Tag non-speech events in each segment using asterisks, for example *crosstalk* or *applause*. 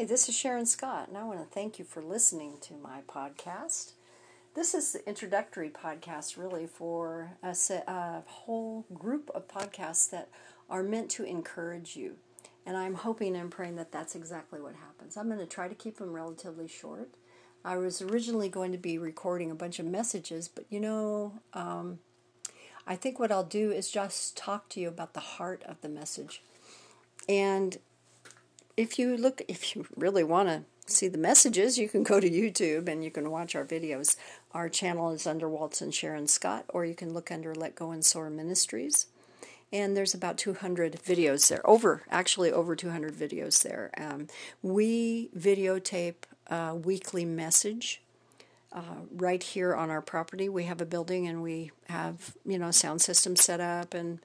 Hi, this is Sharron Scott, and I want to thank you for listening to my podcast. This is the introductory podcast, really, for a, a whole group of podcasts that are meant to encourage you. And I'm hoping and praying that that's exactly what happens. I'm going to try to keep them relatively short. I was originally going to be recording a bunch of messages, but you know, um, I think what I'll do is just talk to you about the heart of the message. And if you look, *laughs* if you really want to see the messages, you can go to YouTube and you can watch our videos. Our channel is under Waltz and Sharron Scott, or you can look under Let Go and Soar Ministries. And there's about 200 videos there, over actually over 200 videos there. Um, we videotape a weekly message uh, right here on our property. We have a building and we have you know sound system set up and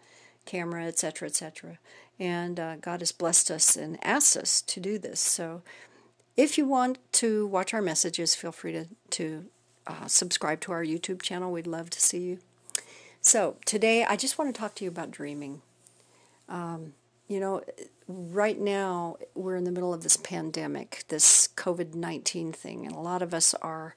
camera, etc., etc and uh, God has blessed us and asked us to do this. So, if you want to watch our messages, feel free to to uh, subscribe to our YouTube channel. We'd love to see you. So today, I just want to talk to you about dreaming. Um, you know, right now we're in the middle of this pandemic, this COVID nineteen thing, and a lot of us are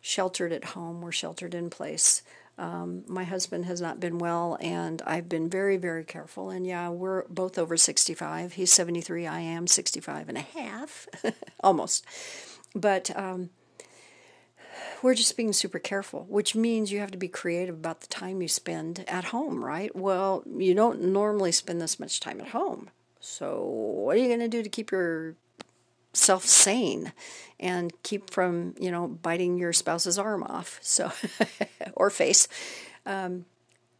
sheltered at home. We're sheltered in place. Um, my husband has not been well, and I've been very, very careful. And yeah, we're both over 65. He's 73, I am 65 and a half, *laughs* almost. But um, we're just being super careful, which means you have to be creative about the time you spend at home, right? Well, you don't normally spend this much time at home. So, what are you going to do to keep your self sane and keep from you know biting your spouse's arm off so *laughs* or face. Um,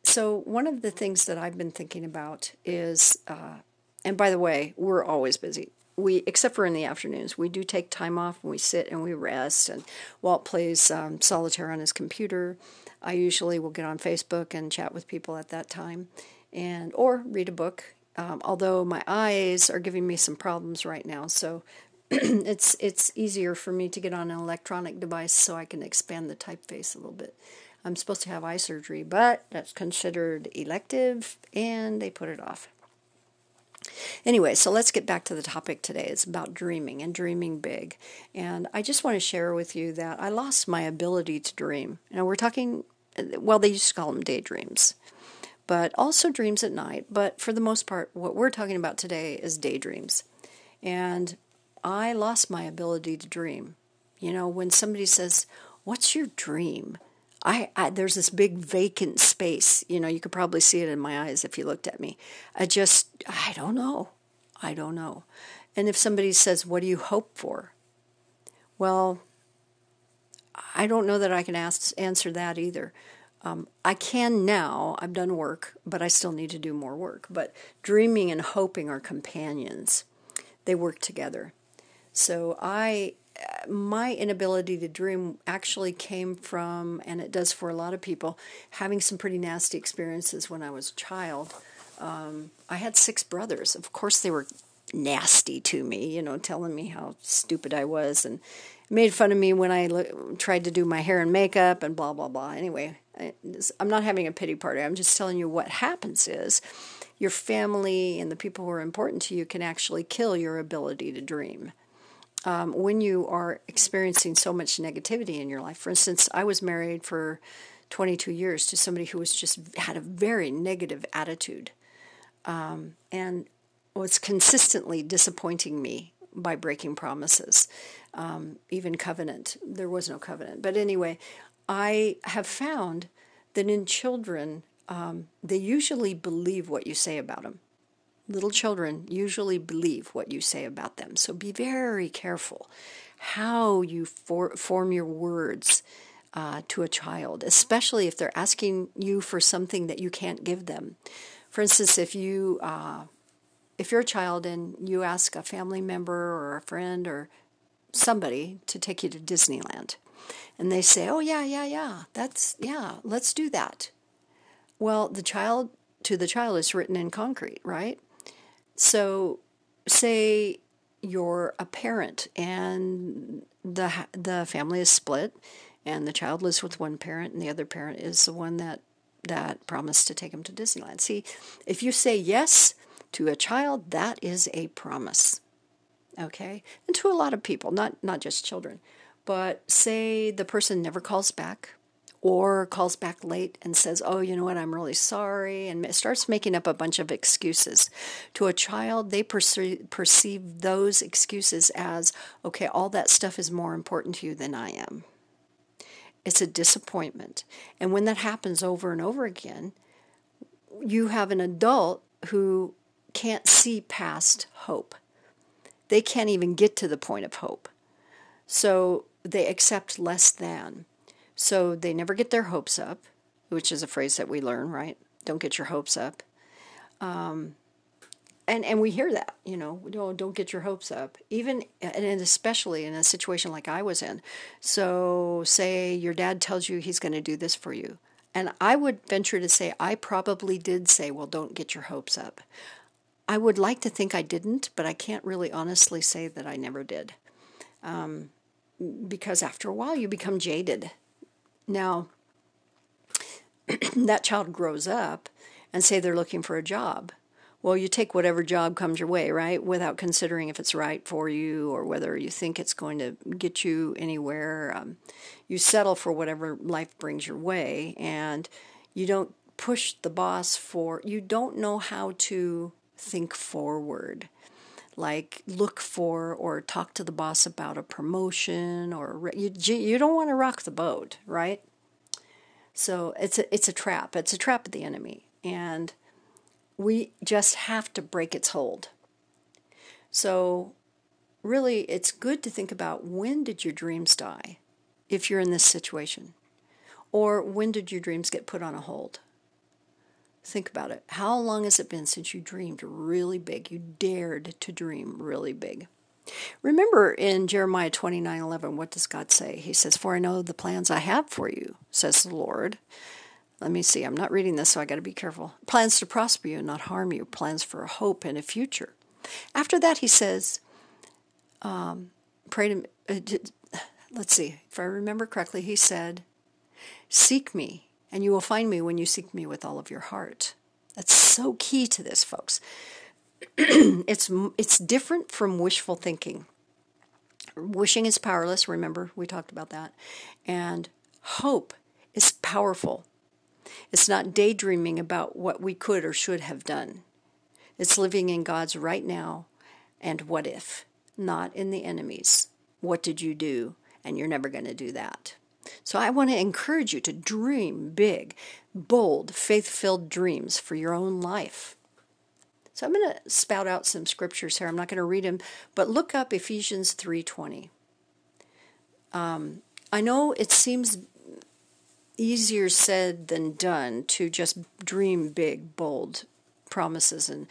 so one of the things that i've been thinking about is uh, and by the way we're always busy. We except for in the afternoons we do take time off and we sit and we rest. And walt plays um, solitaire on his computer. I usually will get on facebook and chat with people at that time and or read a book. Um, although my eyes are giving me some problems right now so *clears throat* it's it's easier for me to get on an electronic device so I can expand the typeface a little bit. I'm supposed to have eye surgery, but that's considered elective and they put it off. Anyway, so let's get back to the topic today. It's about dreaming and dreaming big. And I just want to share with you that I lost my ability to dream. You know, we're talking, well, they used to call them daydreams, but also dreams at night. But for the most part, what we're talking about today is daydreams. And I lost my ability to dream. You know, when somebody says, What's your dream? I, I, there's this big vacant space. You know, you could probably see it in my eyes if you looked at me. I just I don't know. I don't know. And if somebody says, "What do you hope for?" Well, I don't know that I can ask, answer that either. Um, I can now. I've done work, but I still need to do more work. But dreaming and hoping are companions. They work together. So I my inability to dream actually came from, and it does for a lot of people, having some pretty nasty experiences when I was a child. Um, I had six brothers. Of course, they were nasty to me, you know, telling me how stupid I was and made fun of me when I lo- tried to do my hair and makeup and blah, blah, blah. Anyway, I, I'm not having a pity party. I'm just telling you what happens is your family and the people who are important to you can actually kill your ability to dream um, when you are experiencing so much negativity in your life. For instance, I was married for 22 years to somebody who was just had a very negative attitude um, and was consistently disappointing me by breaking promises, um, even covenant. There was no covenant. But anyway, I have found that in children, um, they usually believe what you say about them little children usually believe what you say about them. So be very careful how you for, form your words uh, to a child, especially if they're asking you for something that you can't give them. For instance, if you uh, if you're a child and you ask a family member or a friend or somebody to take you to Disneyland, and they say, "Oh yeah, yeah, yeah, that's yeah, let's do that." Well, the child to the child is written in concrete, right? So, say you're a parent and the the family is split, and the child lives with one parent, and the other parent is the one that that promised to take him to Disneyland. See, if you say yes to a child, that is a promise. Okay? And to a lot of people, not not just children. But say the person never calls back or calls back late and says, "Oh, you know what? I'm really sorry," and starts making up a bunch of excuses. To a child, they perceive, perceive those excuses as, "Okay, all that stuff is more important to you than I am." It's a disappointment. And when that happens over and over again, you have an adult who can't see past hope. They can't even get to the point of hope. So they accept less than. So they never get their hopes up, which is a phrase that we learn, right? Don't get your hopes up. Um, and and we hear that, you know, don't don't get your hopes up. Even and especially in a situation like I was in. So say your dad tells you he's going to do this for you. And I would venture to say I probably did say, well, don't get your hopes up. I would like to think I didn't, but I can't really honestly say that I never did. Um, because after a while you become jaded now, *clears throat* that child grows up and say they're looking for a job. Well, you take whatever job comes your way, right? Without considering if it's right for you or whether you think it's going to get you anywhere. Um, you settle for whatever life brings your way and you don't push the boss for, you don't know how to think forward like look for or talk to the boss about a promotion or you you don't want to rock the boat, right? So it's a it's a trap. It's a trap of the enemy, and we just have to break its hold. So really, it's good to think about when did your dreams die, if you're in this situation, or when did your dreams get put on a hold. Think about it. How long has it been since you dreamed really big? You dared to dream really big. Remember in Jeremiah 29 11, what does God say? He says, For I know the plans I have for you, says the Lord. Let me see, I'm not reading this, so I got to be careful. Plans to prosper you and not harm you, plans for a hope and a future. After that, he says, um, Pray to me. Uh, let's see, if I remember correctly, he said, Seek me and you will find me when you seek me with all of your heart. That's so key to this, folks. *clears throat* it's it's different from wishful thinking. Wishing is powerless, remember we talked about that. And hope is powerful. It's not daydreaming about what we could or should have done. It's living in God's right now and what if, not in the enemy's. What did you do? And you're never going to do that. So I want to encourage you to dream big, bold, faith filled dreams for your own life. So I'm going to spout out some scriptures here. I'm not going to read them, but look up Ephesians 3:20. Um, I know it seems easier said than done to just dream big, bold promises and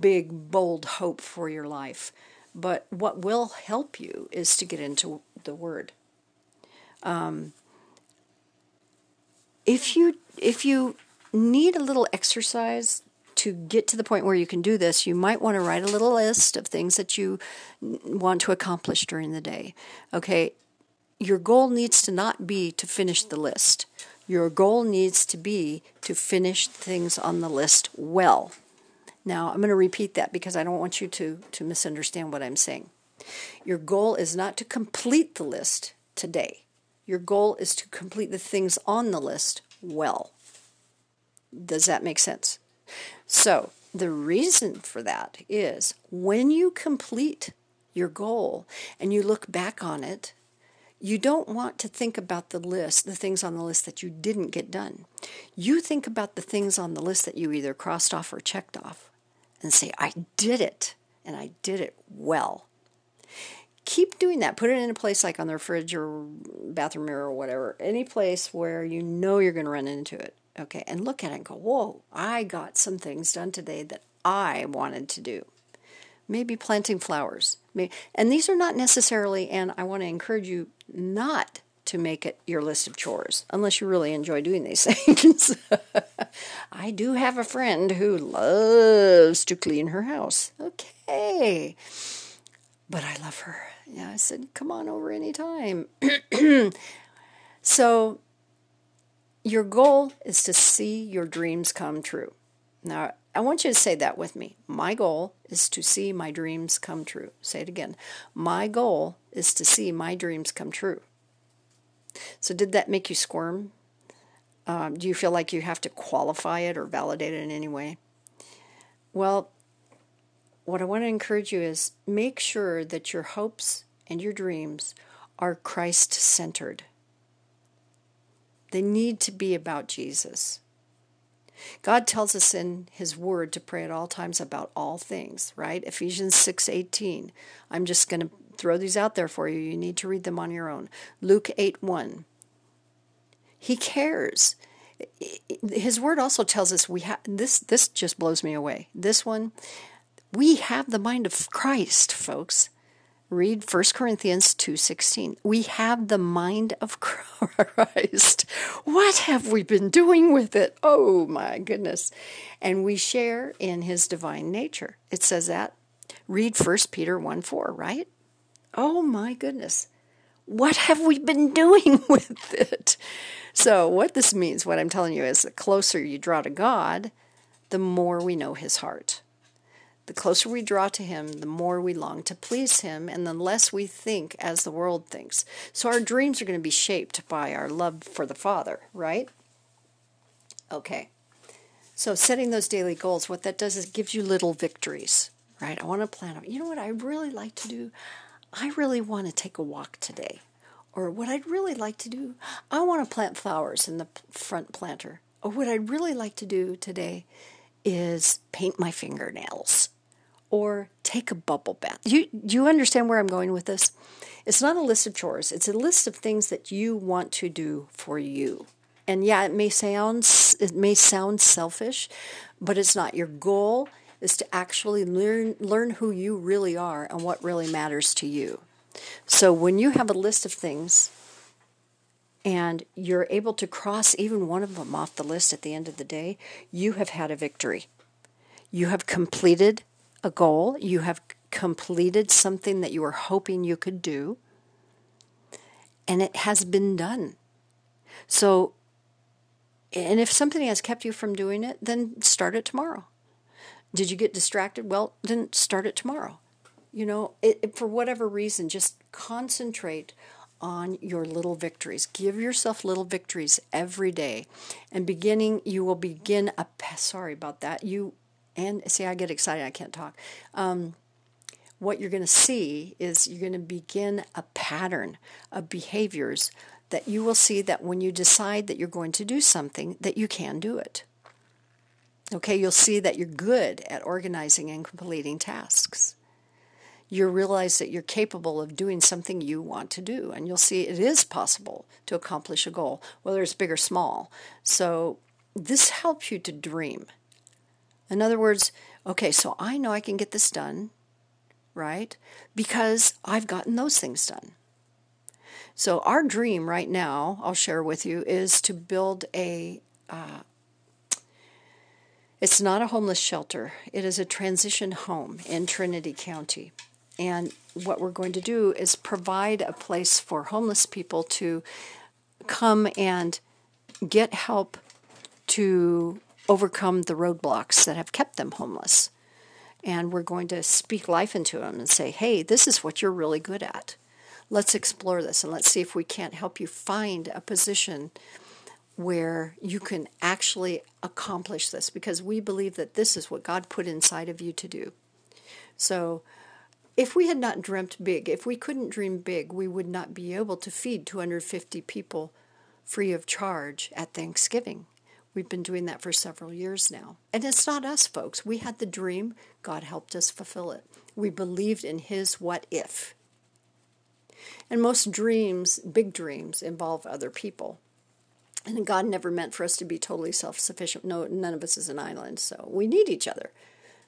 big, bold hope for your life. But what will help you is to get into the Word. Um, if you if you need a little exercise to get to the point where you can do this, you might want to write a little list of things that you want to accomplish during the day. Okay, your goal needs to not be to finish the list. Your goal needs to be to finish things on the list well. Now, I'm going to repeat that because I don't want you to, to misunderstand what I'm saying. Your goal is not to complete the list today. Your goal is to complete the things on the list well. Does that make sense? So, the reason for that is when you complete your goal and you look back on it, you don't want to think about the list, the things on the list that you didn't get done. You think about the things on the list that you either crossed off or checked off and say, I did it, and I did it well keep doing that. Put it in a place like on the fridge or bathroom mirror or whatever, any place where you know you're going to run into it. Okay, and look at it and go, whoa, I got some things done today that I wanted to do. Maybe planting flowers. And these are not necessarily, and I want to encourage you not to make it your list of chores unless you really enjoy doing these *laughs* things. I do have a friend who loves to clean her house. Okay. But I love her yeah, I said, come on over anytime. *clears throat* so, your goal is to see your dreams come true. Now, I want you to say that with me. My goal is to see my dreams come true. Say it again. My goal is to see my dreams come true. So, did that make you squirm? Um, do you feel like you have to qualify it or validate it in any way? Well, what I want to encourage you is make sure that your hopes and your dreams are Christ centered. They need to be about Jesus. God tells us in his word to pray at all times about all things, right? Ephesians 6:18. I'm just going to throw these out there for you. You need to read them on your own. Luke 8:1. He cares. His word also tells us we have this this just blows me away. This one we have the mind of Christ, folks. Read 1 Corinthians 2:16. We have the mind of Christ. What have we been doing with it? Oh my goodness. And we share in his divine nature. It says that. Read 1 Peter 1 4, right? Oh my goodness. What have we been doing *laughs* with it? So, what this means, what I'm telling you, is the closer you draw to God, the more we know his heart. The closer we draw to Him, the more we long to please Him, and the less we think as the world thinks. So our dreams are going to be shaped by our love for the Father, right? Okay. So setting those daily goals, what that does is gives you little victories, right? I want to plan. You know what I really like to do? I really want to take a walk today. Or what I'd really like to do, I want to plant flowers in the front planter. Or what I'd really like to do today is paint my fingernails or take a bubble bath. You do you understand where I'm going with this? It's not a list of chores. It's a list of things that you want to do for you. And yeah, it may sound it may sound selfish, but it's not. Your goal is to actually learn learn who you really are and what really matters to you. So when you have a list of things and you're able to cross even one of them off the list at the end of the day, you have had a victory. You have completed a goal, you have completed something that you were hoping you could do, and it has been done. So, and if something has kept you from doing it, then start it tomorrow. Did you get distracted? Well, then start it tomorrow. You know, it, it, for whatever reason, just concentrate on your little victories. Give yourself little victories every day. And beginning, you will begin a, sorry about that, you and see, I get excited, I can't talk. Um, what you're going to see is you're going to begin a pattern of behaviors that you will see that when you decide that you're going to do something, that you can do it. Okay, you'll see that you're good at organizing and completing tasks. You'll realize that you're capable of doing something you want to do, and you'll see it is possible to accomplish a goal, whether it's big or small. So, this helps you to dream. In other words, okay, so I know I can get this done, right? Because I've gotten those things done. So, our dream right now, I'll share with you, is to build a. Uh, it's not a homeless shelter, it is a transition home in Trinity County. And what we're going to do is provide a place for homeless people to come and get help to overcome the roadblocks that have kept them homeless. And we're going to speak life into them and say, hey, this is what you're really good at. Let's explore this and let's see if we can't help you find a position where you can actually accomplish this because we believe that this is what God put inside of you to do. So, if we had not dreamt big, if we couldn't dream big, we would not be able to feed 250 people free of charge at Thanksgiving. We've been doing that for several years now. And it's not us, folks. We had the dream, God helped us fulfill it. We believed in His what if. And most dreams, big dreams, involve other people. And God never meant for us to be totally self sufficient. No, none of us is an island, so we need each other.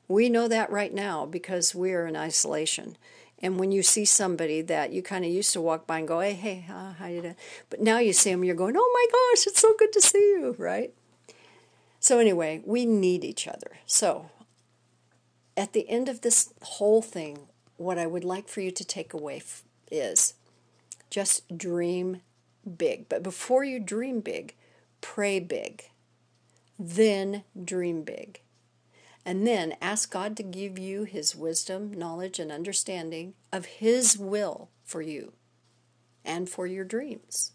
We know that right now because we're in isolation. And when you see somebody that you kind of used to walk by and go, hey, hey, uh, how you doing? But now you see them, you're going, oh my gosh, it's so good to see you, right? So, anyway, we need each other. So, at the end of this whole thing, what I would like for you to take away f- is just dream big. But before you dream big, pray big. Then dream big. And then ask God to give you His wisdom, knowledge, and understanding of His will for you and for your dreams.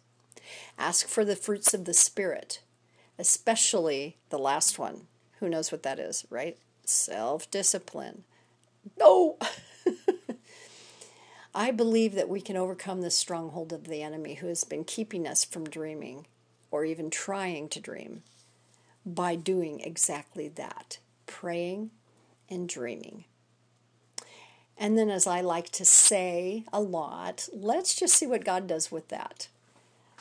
Ask for the fruits of the Spirit, especially the last one. Who knows what that is, right? Self discipline. No! *laughs* I believe that we can overcome the stronghold of the enemy who has been keeping us from dreaming or even trying to dream by doing exactly that praying and dreaming. And then, as I like to say a lot, let's just see what God does with that.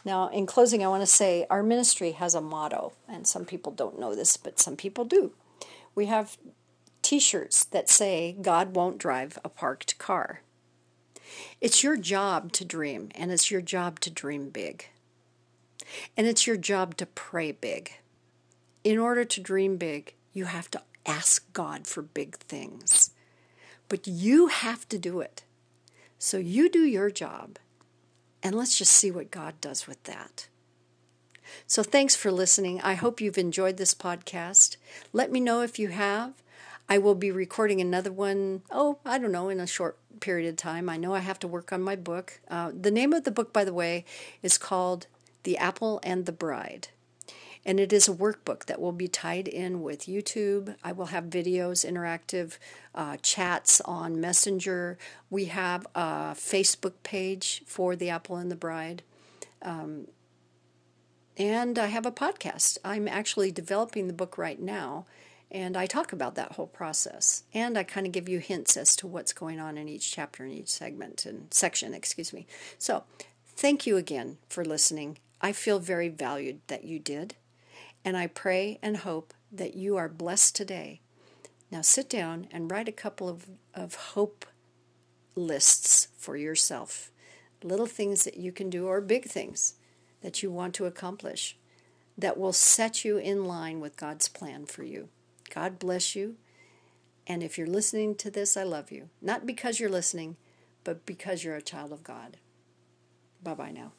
Now, in closing, I want to say our ministry has a motto, and some people don't know this, but some people do. We have t shirts that say, God won't drive a parked car. It's your job to dream, and it's your job to dream big. And it's your job to pray big. In order to dream big, you have to ask God for big things. But you have to do it. So you do your job, and let's just see what God does with that. So thanks for listening. I hope you've enjoyed this podcast. Let me know if you have. I will be recording another one, oh, I don't know, in a short period of time. I know I have to work on my book. Uh, the name of the book, by the way, is called The Apple and the Bride. And it is a workbook that will be tied in with YouTube. I will have videos, interactive uh, chats on Messenger. We have a Facebook page for The Apple and the Bride. Um, and I have a podcast. I'm actually developing the book right now, and I talk about that whole process. And I kind of give you hints as to what's going on in each chapter and each segment and section, excuse me. So, thank you again for listening. I feel very valued that you did. And I pray and hope that you are blessed today. Now sit down and write a couple of, of hope lists for yourself. Little things that you can do, or big things that you want to accomplish that will set you in line with God's plan for you. God bless you. And if you're listening to this, I love you. Not because you're listening, but because you're a child of God. Bye bye now.